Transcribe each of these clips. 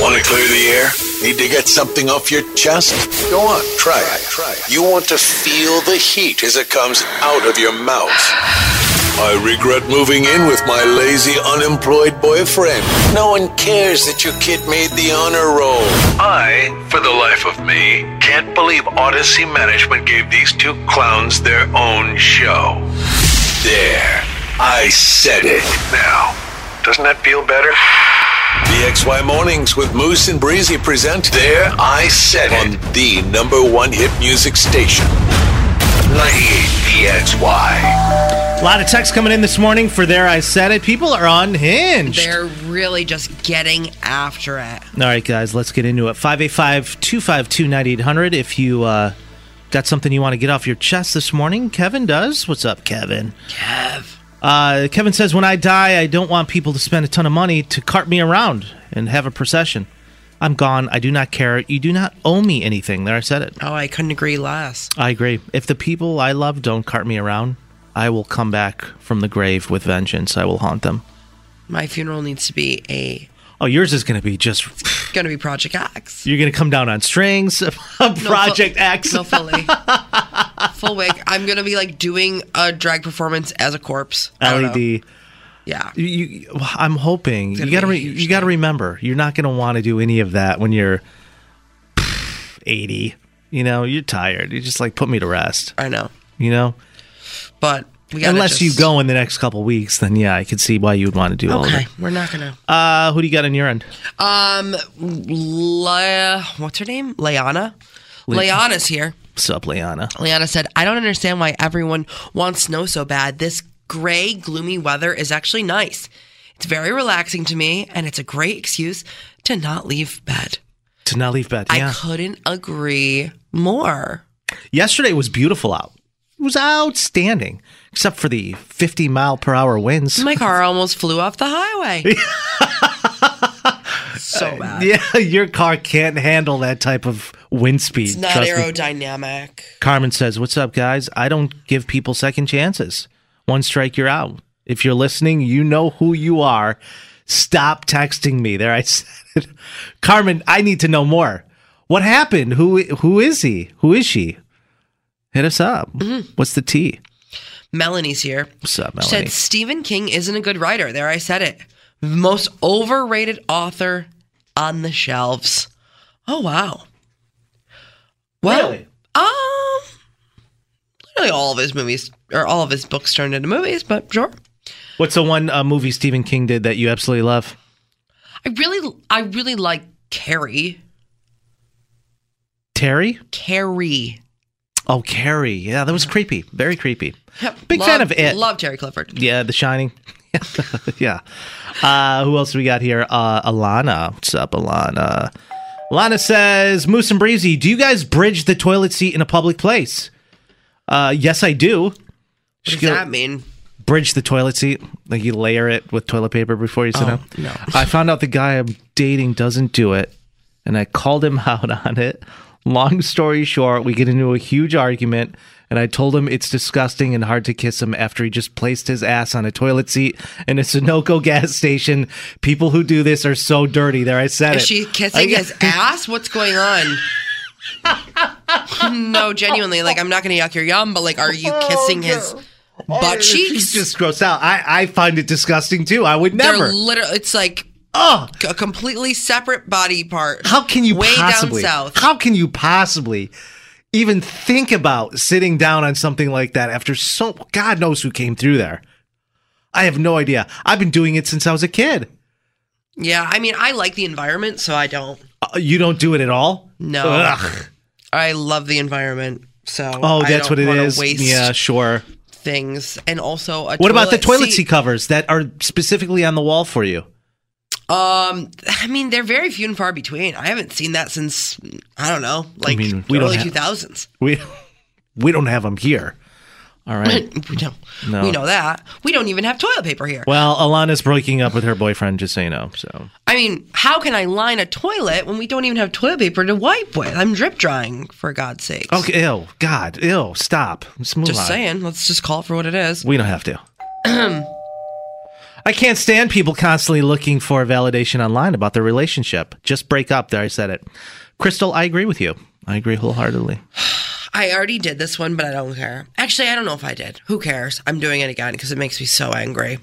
Want to clear the air? Need to get something off your chest? Go on, try it. Try it. You want to feel the heat as it comes out of your mouth. I regret moving in with my lazy, unemployed boyfriend. No one cares that your kid made the honor roll. I, for the life of me, can't believe Odyssey Management gave these two clowns their own show. There. I said it. Now, doesn't that feel better? PXY Mornings with Moose and Breezy present There I Said It on the number one hit music station. 98 PXY. A lot of texts coming in this morning for There I Said It. People are unhinged. They're really just getting after it. All right, guys, let's get into it. 585 252 9800. If you uh, got something you want to get off your chest this morning, Kevin does. What's up, Kevin? Kev. Uh, Kevin says, When I die, I don't want people to spend a ton of money to cart me around and have a procession. I'm gone. I do not care. You do not owe me anything. There, I said it. Oh, I couldn't agree less. I agree. If the people I love don't cart me around, I will come back from the grave with vengeance. I will haunt them. My funeral needs to be a Oh, yours is going to be just. going to be Project X. You're going to come down on strings. Project no, X. No, fully. Full wig. I'm going to be like doing a drag performance as a corpse. I don't. LED. Yeah. You, you, I'm hoping you gonna got to be a re, huge you got to remember you're not going to want to do any of that when you're 80. You know, you're tired. You just like put me to rest. I know. You know, But we gotta unless just, you go in the next couple weeks, then yeah, I could see why you would want to do all of Okay, it. we're not gonna. Uh, who do you got on your end? Um, Le, what's her name? Leanna. Leanna's here. What's up, Leanna? Leanna said, I don't understand why everyone wants snow so bad. This gray, gloomy weather is actually nice. It's very relaxing to me, and it's a great excuse to not leave bed. To not leave bed. Yeah. I couldn't agree more. Yesterday was beautiful out. It was outstanding, except for the 50 mile per hour winds. My car almost flew off the highway. so bad. Yeah, your car can't handle that type of wind speed. It's not trust me. aerodynamic. Carmen says, What's up, guys? I don't give people second chances. One strike, you're out. If you're listening, you know who you are. Stop texting me. There I said it. Carmen, I need to know more. What happened? Who who is he? Who is she? Hit us up. Mm-hmm. What's the T? Melanie's here. What's up, She Melanie? said Stephen King isn't a good writer. There, I said it. Most overrated author on the shelves. Oh wow. Well, Really? um, really all of his movies or all of his books turned into movies, but sure. What's the one uh, movie Stephen King did that you absolutely love? I really, I really like Carrie. Terry? Carrie. Oh, Carrie. Yeah, that was creepy. Very creepy. Yep. Big Love- fan of it. Love Terry Clifford. Yeah, The Shining. yeah. Uh, who else we got here? Uh, Alana. What's up, Alana? Alana says, Moose and Breezy, do you guys bridge the toilet seat in a public place? Uh, yes, I do. What does that mean? Bridge the toilet seat. Like you layer it with toilet paper before you sit Oh, down. no. I found out the guy I'm dating doesn't do it, and I called him out on it. Long story short, we get into a huge argument, and I told him it's disgusting and hard to kiss him after he just placed his ass on a toilet seat in a Sunoco gas station. People who do this are so dirty. There, I said Is it. she kissing his ass? What's going on? no, genuinely. Like, I'm not going to yuck your yum, but like, are you oh, kissing his butt oh, She's cheeks? just grossed out. I, I find it disgusting too. I would never. They're literally. It's like Oh, a completely separate body part. how can you way possibly? down south? How can you possibly even think about sitting down on something like that after so God knows who came through there? I have no idea. I've been doing it since I was a kid. Yeah, I mean, I like the environment, so I don't. Uh, you don't do it at all? No. Ugh. I love the environment, so Oh, that's what it is. Yeah, sure. things, and also a What about the toilet seat covers that are specifically on the wall for you? Um, I mean, they're very few and far between. I haven't seen that since I don't know, like mean, we don't early have- two thousands. We we don't have them here. All right. we don't. No. We know that. We don't even have toilet paper here. Well, Alana's breaking up with her boyfriend, just so you know. So I mean, how can I line a toilet when we don't even have toilet paper to wipe with? I'm drip drying, for God's sake. okay, ew, God, ew, stop. Let's move Just on. saying. Let's just call it for what it is. We don't have to. I can't stand people constantly looking for validation online about their relationship. Just break up. There, I said it. Crystal, I agree with you. I agree wholeheartedly. I already did this one, but I don't care. Actually, I don't know if I did. Who cares? I'm doing it again because it makes me so angry.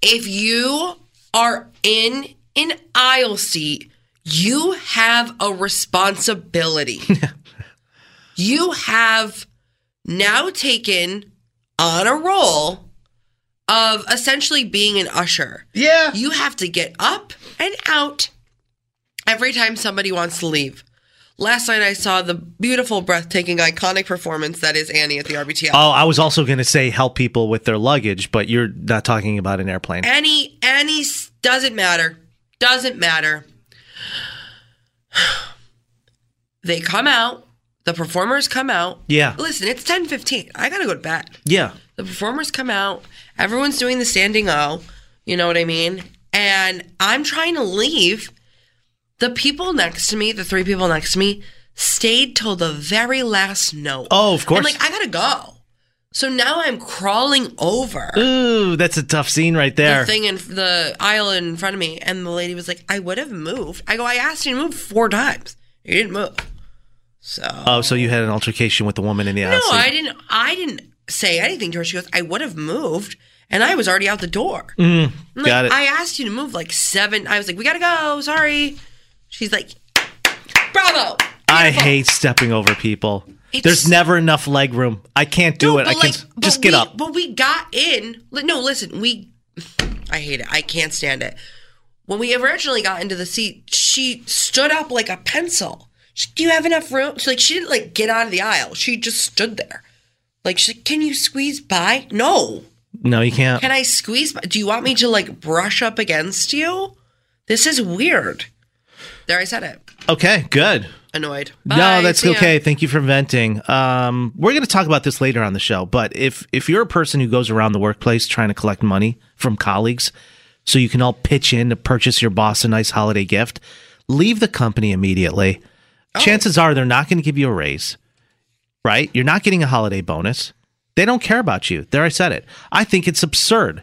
If you are in an aisle seat, you have a responsibility. you have now taken on a role of essentially being an usher. Yeah. You have to get up and out every time somebody wants to leave. Last night I saw the beautiful, breathtaking, iconic performance that is Annie at the RBTL. Oh, I was also going to say help people with their luggage, but you're not talking about an airplane. Annie, Annie doesn't matter. Doesn't matter. They come out. The performers come out. Yeah. Listen, it's ten fifteen. I gotta go to bed. Yeah. The performers come out. Everyone's doing the standing O. You know what I mean? And I'm trying to leave. The people next to me, the three people next to me, stayed till the very last note. Oh, of course. I'm like, I gotta go. So now I'm crawling over Ooh, that's a tough scene right there. the thing in the aisle in front of me, and the lady was like, "I would have moved." I go, "I asked you to move four times. You didn't move." So Oh, so you had an altercation with the woman in the aisle no, seat. I didn't. I didn't say anything to her. She goes, "I would have moved," and I was already out the door. Mm-hmm. I'm like, got it. I asked you to move like seven. I was like, "We gotta go." Sorry. She's like, "Bravo." I Beautiful." hate stepping over people. It's- There's never enough leg room. I can't do No, it. I but can like, just get we- up. But we got in. No, listen, we. I hate it. I can't stand it. When we originally got into the seat, she stood up like a pencil. She, Do you have enough room? She like she didn't like get out of the aisle. She just stood there. Like, she's like, can you squeeze by? No. No, you can't. Can I squeeze by? Do you want me to like brush up against you? This is weird. There, I said it. Okay, good. Annoyed. no, that's See ya. okay. Thank you for venting. Um, we're going to talk about this later on the show, but if if you're a person who goes around the workplace trying to collect money from colleagues so you can all pitch in to purchase your boss a nice holiday gift, leave the company immediately. Oh. Chances are they're not going to give you a raise. Right? You're not getting a holiday bonus. They don't care about you. There I said it. I think it's absurd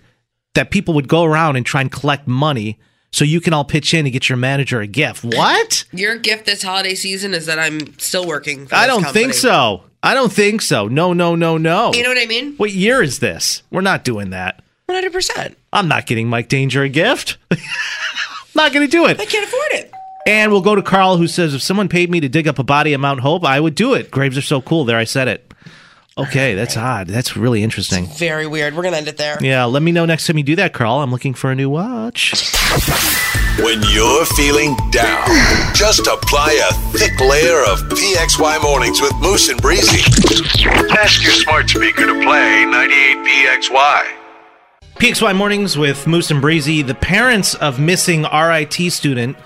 that people would go around and try and collect money so you can all pitch in and get your manager a gift. What? Your gift this holiday season is that I'm still working. I don't company. think so. I don't think so. No, no, no, no. You know what I mean? what year is this? We're not doing that. One hundred percent. I'm not getting Mike Danger a gift. not going to do it. I can't afford it. And we'll go to Carl, who says if someone paid me to dig up a body at Mount Hope, I would do it. Graves are so cool. There, I said it. Okay, that's odd. That's really interesting. Very weird. We're gonna end it there. Yeah, let me know next time you do that, Carl. I'm looking for a new watch. When you're feeling down, just apply a thick layer of PXY mornings with Moose and Breezy. Ask your smart speaker to play 98PXY. PXY Mornings with Moose and Breezy. The parents of missing RIT student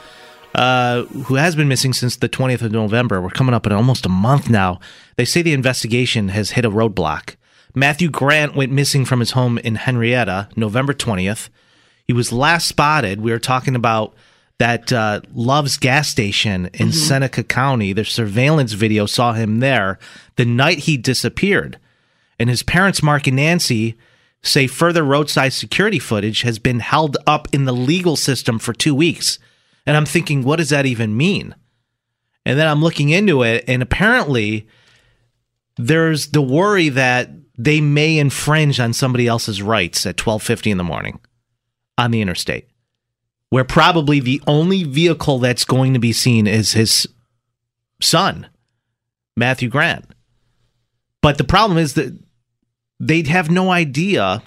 uh, who has been missing since the 20th of November. We're coming up in almost a month now. They say the investigation has hit a roadblock. Matthew Grant went missing from his home in Henrietta November 20th. He was last spotted. We were talking about that uh, Love's gas station in Seneca County. The surveillance video saw him there the night he disappeared. And his parents, Mark and Nancy, say further roadside security footage has been held up in the legal system for two weeks. And I'm thinking, what does that even mean? And then I'm looking into it, and apparently there's the worry that they may infringe on somebody else's rights at 12:50 in the morning on the interstate. where probably the only vehicle that's going to be seen is his son, Matthew Grant. But the problem is that they'd have no idea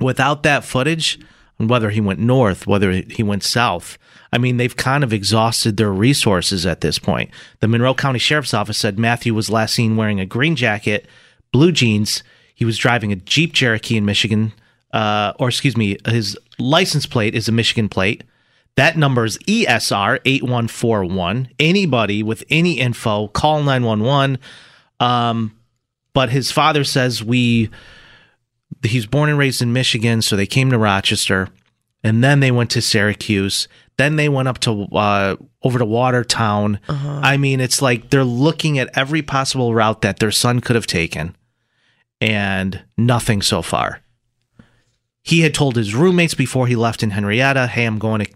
without that footage whether he went north, whether he went south. I mean, they've kind of exhausted their resources at this point. The Monroe County Sheriff's Office said Matthew was last seen wearing a green jacket, blue jeans. He was driving a Jeep Cherokee in Michigan, uh, or excuse me, his license plate is a Michigan plate. That number is ESR 8141. Anybody with any info, call 911. Um, but his father says we he's born and raised in Michigan, so they came to Rochester, and then they went to Syracuse. Then they went up to uh, over to Watertown. I mean, it's like they're looking at every possible route that their son could have taken, and nothing so far. He had told his roommates before he left in Henrietta, "Hey, I'm going to,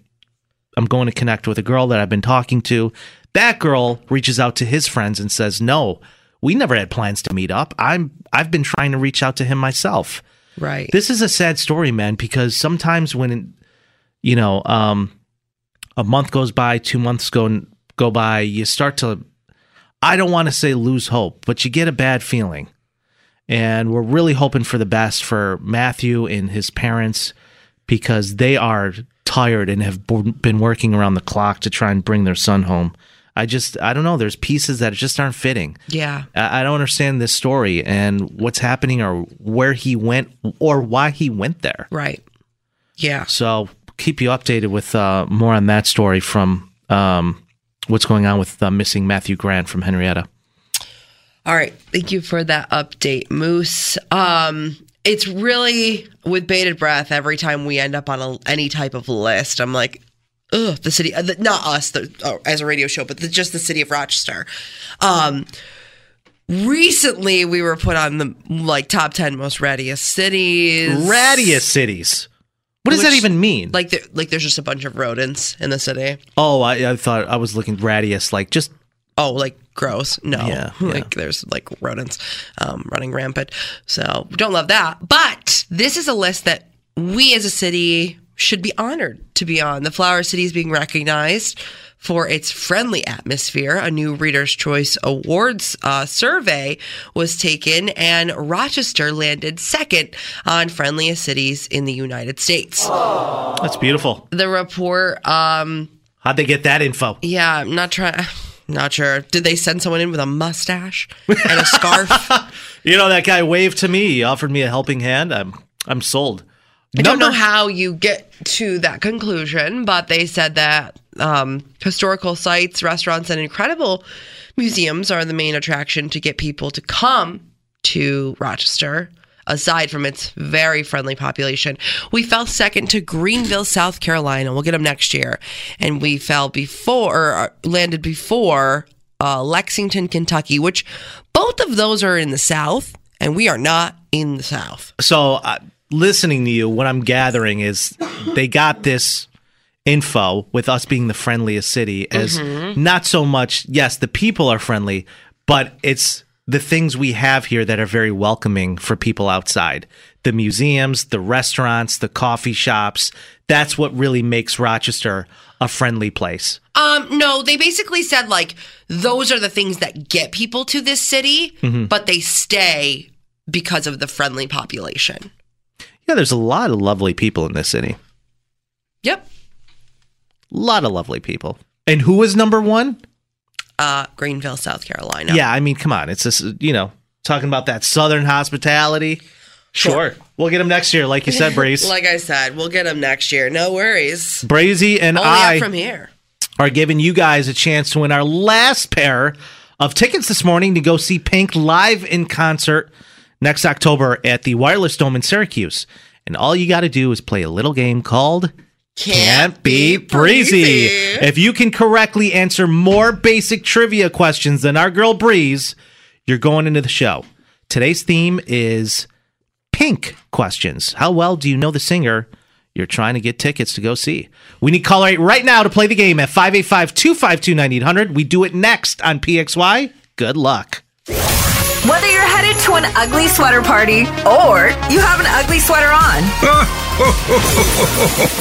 I'm going to connect with a girl that I've been talking to." That girl reaches out to his friends and says, "No, we never had plans to meet up. I'm, I've been trying to reach out to him myself." Right. This is a sad story, man, because sometimes when you know, um a month goes by, two months go go by, you start to I don't want to say lose hope, but you get a bad feeling. And we're really hoping for the best for Matthew and his parents because they are tired and have been working around the clock to try and bring their son home. I just, I don't know. There's pieces that just aren't fitting. yeah. I I don't understand this story and what's happening or where he went or why he went there. Right. Yeah. So keep you updated with uh, more on that story from um, what's going on with uh, missing Matthew Grant from Henrietta. All right. Thank you for that update, Moose. Um, it's really with bated breath every time we end up on a, any type of list. I'm like, ugh, the city, uh, the, not us the, uh, as a radio show, but the, just the city of Rochester. Um, recently, we were put on the like top 10 most rattiest cities. Radius cities. What does that even mean? Like, there, like there's just a bunch of rodents in the city. oh, I, I thought I was looking radius, like just Oh, like gross. No. Yeah, yeah. Like there's like rodents um, running rampant. So don't love that. But this is a list that we as a city should be honored to be on. The Flower City is being recognized for its friendly atmosphere. A new Reader's Choice Awards uh, survey was taken, and Rochester landed second on friendliest cities in the United States. that's beautiful. The report, um, How'd they get that info? yeah, I'm not trying. Not sure. Did they send someone in with a mustache and a scarf? You know that guy waved to me, he offered me a helping hand. I'm I'm sold. I don't know how you get to that conclusion, but they said that um, historical sites, restaurants, and incredible museums are the main attraction to get people to come to Rochester. Aside from its very friendly population, we fell second to Greenville, South Carolina. We'll get them next year, and we fell before, or landed before uh, Lexington, Kentucky, which both of those are in the South, and we are not in the South. so uh, listening to you what i'm gathering is they got this info with us being the friendliest city as not so much yes the people are friendly but it's the things we have here that are very welcoming for people outside. The museums the restaurants the coffee shops that's what really makes rochester a friendly place. Um, no, they basically said like those are the things that get people to this city, but they stay because of the friendly population. Yeah there's a lot of lovely people in this city Yep. a lot of lovely people and who was number one Uh, Greenville, South Carolina. Yeah, I mean, come on. It's just, you know, talking about that Southern hospitality. Sure. We'll get them next year, like you said, Braze. Like I said, we'll get them next year. No worries. Brazy and Only I from here. are giving you guys a chance to win our last pair of tickets this morning to go see Pink live in concert next October at the Wireless Dome in Syracuse. And all you got to do is play a little game called Can't Be Breezy. If you can correctly answer more basic trivia questions than our girl Breeze, you're going into the show. Today's theme is Pink questions. How well do you know the singer you're trying to get tickets to go see? We need caller 8 right now to play the game at 585 252 9800. We do it next on PXY. Good luck. Whether you're headed to an ugly sweater party or you have an ugly sweater on.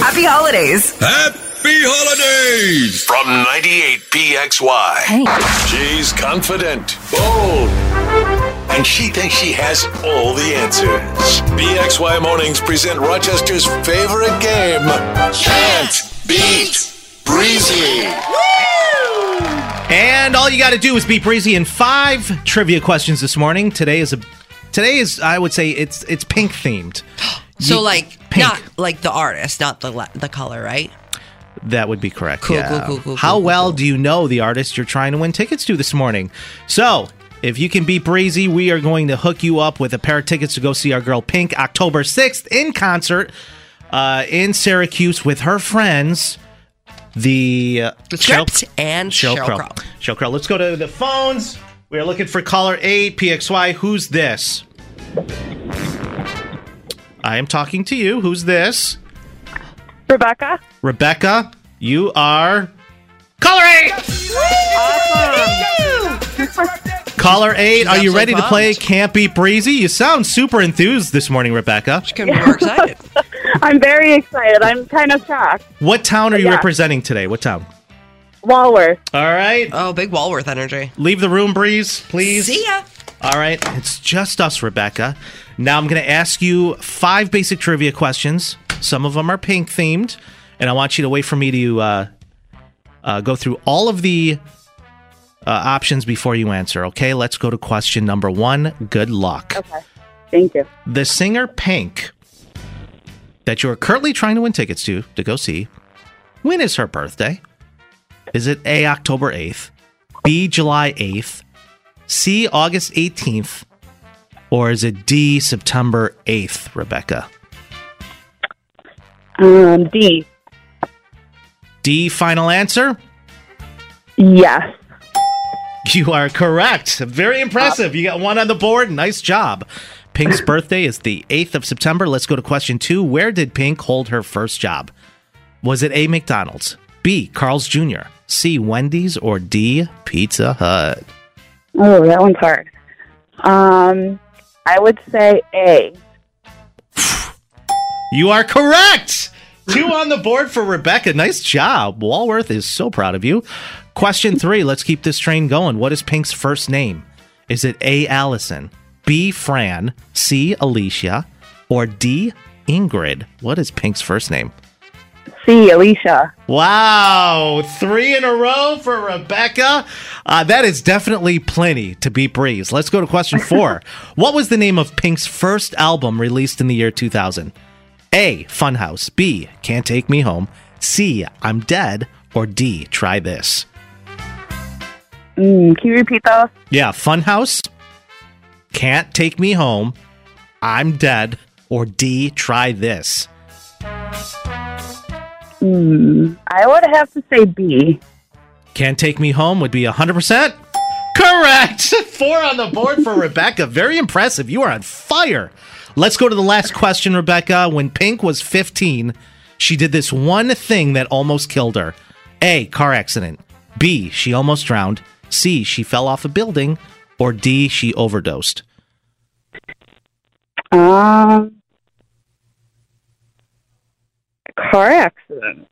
Happy holidays. Happy Happy holidays from 98 PXY. Hey. She's confident, bold, and she thinks she has all the answers. PXY Mornings present Rochester's favorite game, Can't Beat Breezy. And all you got to do is be Breezy in five trivia questions this morning. Today is a today is I would say it's it's pink themed. So like pink. not like the artist, not the le- the color, right? That would be correct. Cool, yeah. cool, cool, cool, How cool, cool, well do you know the artist you're trying to win tickets to this morning? So, if you can beat Breezy, we are going to hook you up with a pair of tickets to go see our girl Pink October 6th in concert uh, in Syracuse with her friends. The, uh, The Script and Sheryl Sheryl Crow. Crow. Sheryl Crow. Let's go to the phones. We are looking for caller 8 PXY. Who's this? I am talking to you. Who's this? Rebecca. Rebecca, you are caller eight. Caller eight, are you ready to play Can't Beat Breezy? You sound super enthused this morning, Rebecca. Couldn't be more excited. I'm very excited. I'm kind of shocked. What town are you Yeah. representing today? What town? Walworth. All right. Oh, big Walworth energy. Leave the room, Breeze, please. See ya. All right. It's just us, Rebecca. Now I'm going to ask you five basic trivia questions. Some of them are pink themed, and I want you to wait for me to uh, uh, go through all of the uh, options before you answer. Okay. Let's go to question number one. Good luck. Okay. Thank you. The singer Pink that you are currently trying to win tickets to to go see. When is her birthday? Is it A October 8th, B July 8th, C August 18th, or is it D September 8th, Rebecca? Um, D. D final answer? Yes. You are correct. Very impressive. You got one on the board. Nice job. Pink's birthday is the 8th of September. Let's go to question two. Where did Pink hold her first job? Was it A, McDonald's, B, Carl's Jr., C, Wendy's, or D, Pizza Hut? Oh, that one's hard. Um, I would say A. You are correct. Two on the board for Rebecca. Nice job. Walworth is so proud of you. Question three. Let's keep this train going. What is Pink's first name? Is it A. Allison, B. Fran, C. Alicia, or D. Ingrid? What is Pink's first name? C. Alicia. Wow, three in a row for Rebecca. Uh, that is definitely plenty to beat Breeze. Let's go to question four. what was the name of Pink's first album released in the year 2000? A. Funhouse. B. Can't Take Me Home. C. I'm Dead. Or D. Try This. Mm, can you repeat those? Yeah, Funhouse. Can't Take Me Home. I'm Dead. Or D. Try This. Mm, I would have to say B. Can't Take Me Home would be 100%. Correct. Four on the board for Rebecca. Very impressive. You are on fire. Let's go to the last question, Rebecca. When Pink was 15, she did this one thing that almost killed her A, car accident. B, she almost drowned. C, she fell off a building. Or D, she overdosed. Um, car accident.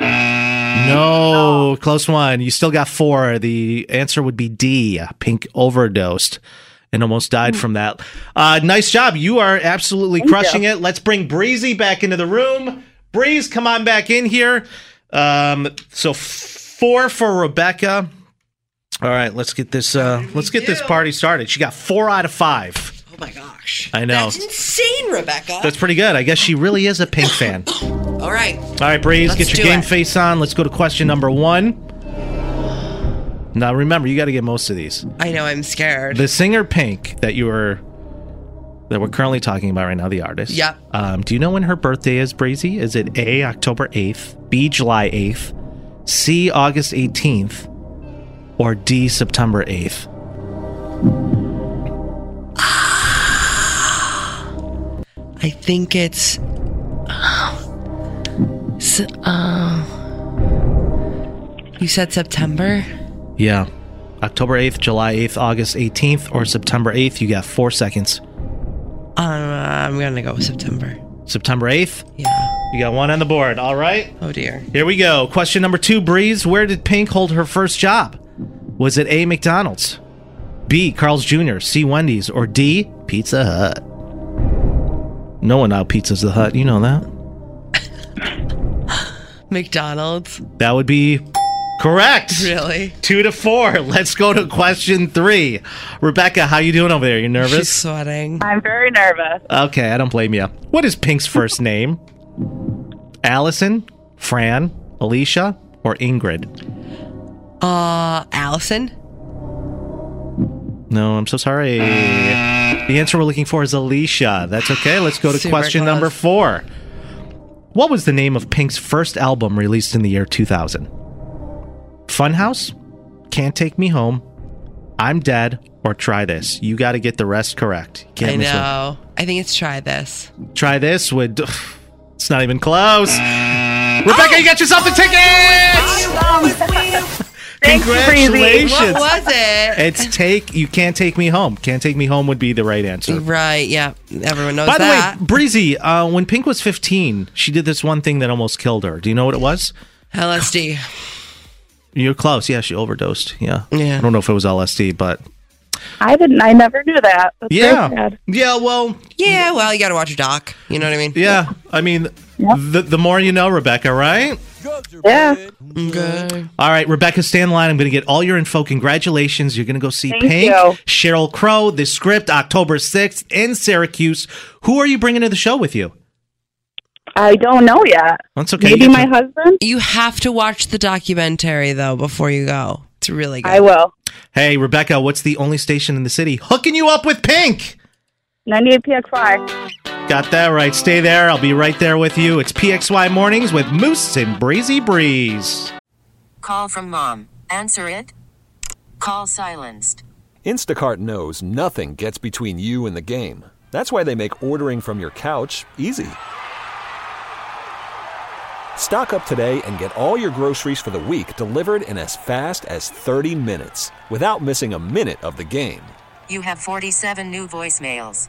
No, close one. You still got four. The answer would be D. Pink overdosed and almost died from that. Uh, nice job. You are absolutely Thank crushing you. it. Let's bring Breezy back into the room. Breeze, come on back in here. Um, so four for Rebecca. All right, let's get this. Uh, let's get this party started. She got four out of five. Oh my gosh. I know. That's insane, Rebecca. That's pretty good. I guess she really is a Pink fan. All right. All right, Breeze, Let's get your do game it. face on. Let's go to question number one. Now, remember, you got to get most of these. I know I'm scared. The singer Pink that you were that we're currently talking about right now, the artist. Yep. Um, do you know when her birthday is, Breezy? Is it A, October 8th, B, July 8th, C, August 18th, or D, September 8th? I think it's. S- uh, you said September? Yeah. October 8th, July 8th, August 18th, or September 8th. You got four seconds. Uh, I'm going to go with September. September 8th? Yeah. You got one on the board. All right. Oh dear. Here we go. Question number two, Breeze. Where did Pink hold her first job? Was it A, McDonald's, B, Carl's Jr., C, Wendy's, or D, Pizza Hut? No one out Pizza's the Hut. You know that. McDonald's. That would be correct. Really? Two to four. Let's go to question three. Rebecca, how you doing over there? You nervous? She's nervous? sweating. I'm very nervous. Okay, I don't blame you. What is Pink's first name? Allison, Fran, Alicia, or Ingrid? Uh, Allison. No, I'm so sorry. The answer we're looking for is Alicia. That's okay. Let's go to Super question close. number four. What was the name of Pink's first album released in the year 2000? Funhouse, Can't Take Me Home, I'm Dead, or Try This. You got to get the rest correct. Can't I miss one. know. I think it's try this. Try this would. It's not even close. Rebecca, you got yourself the tickets! Thank you, Breezy. Congratulations. What was it? It's take you can't take me home. Can't take me home would be the right answer. Right. Yeah. Everyone knows By the that. way, Breezy, uh, when Pink was 15, she did this one thing that almost killed her. Do you know what it was? LSD. You're close. Yeah, she overdosed. Yeah. Yeah. I don't know if it was LSD, but I didn't. I never knew that. That's yeah. Yeah, well, Yeah. Well, you got to watch a doc. You know what I mean? yeah. I mean, the, the more you know, Rebecca, right? Yeah. Okay. All right, Rebecca, stay in line. I'm going to get all your info. Congratulations. You're going to go see Thank Pink, you. Sheryl Crow, the script, October 6th in Syracuse. Who are you bringing to the show with you? I don't know yet. That's okay. Maybe You my to- husband. You have to watch the documentary though before you go. It's really good. I will. Hey, Rebecca, what's the only station in the city hooking you up with Pink? 98 PXY. Got that right. Stay there. I'll be right there with you. It's PXY Mornings with Moose and Breezy Breeze. Call from mom. Answer it. Call silenced. Instacart knows nothing gets between you and the game. That's why they make ordering from your couch easy. Stock up today and get all your groceries for the week delivered in as fast as 30 minutes without missing a minute of the game. You have 47 new voicemails.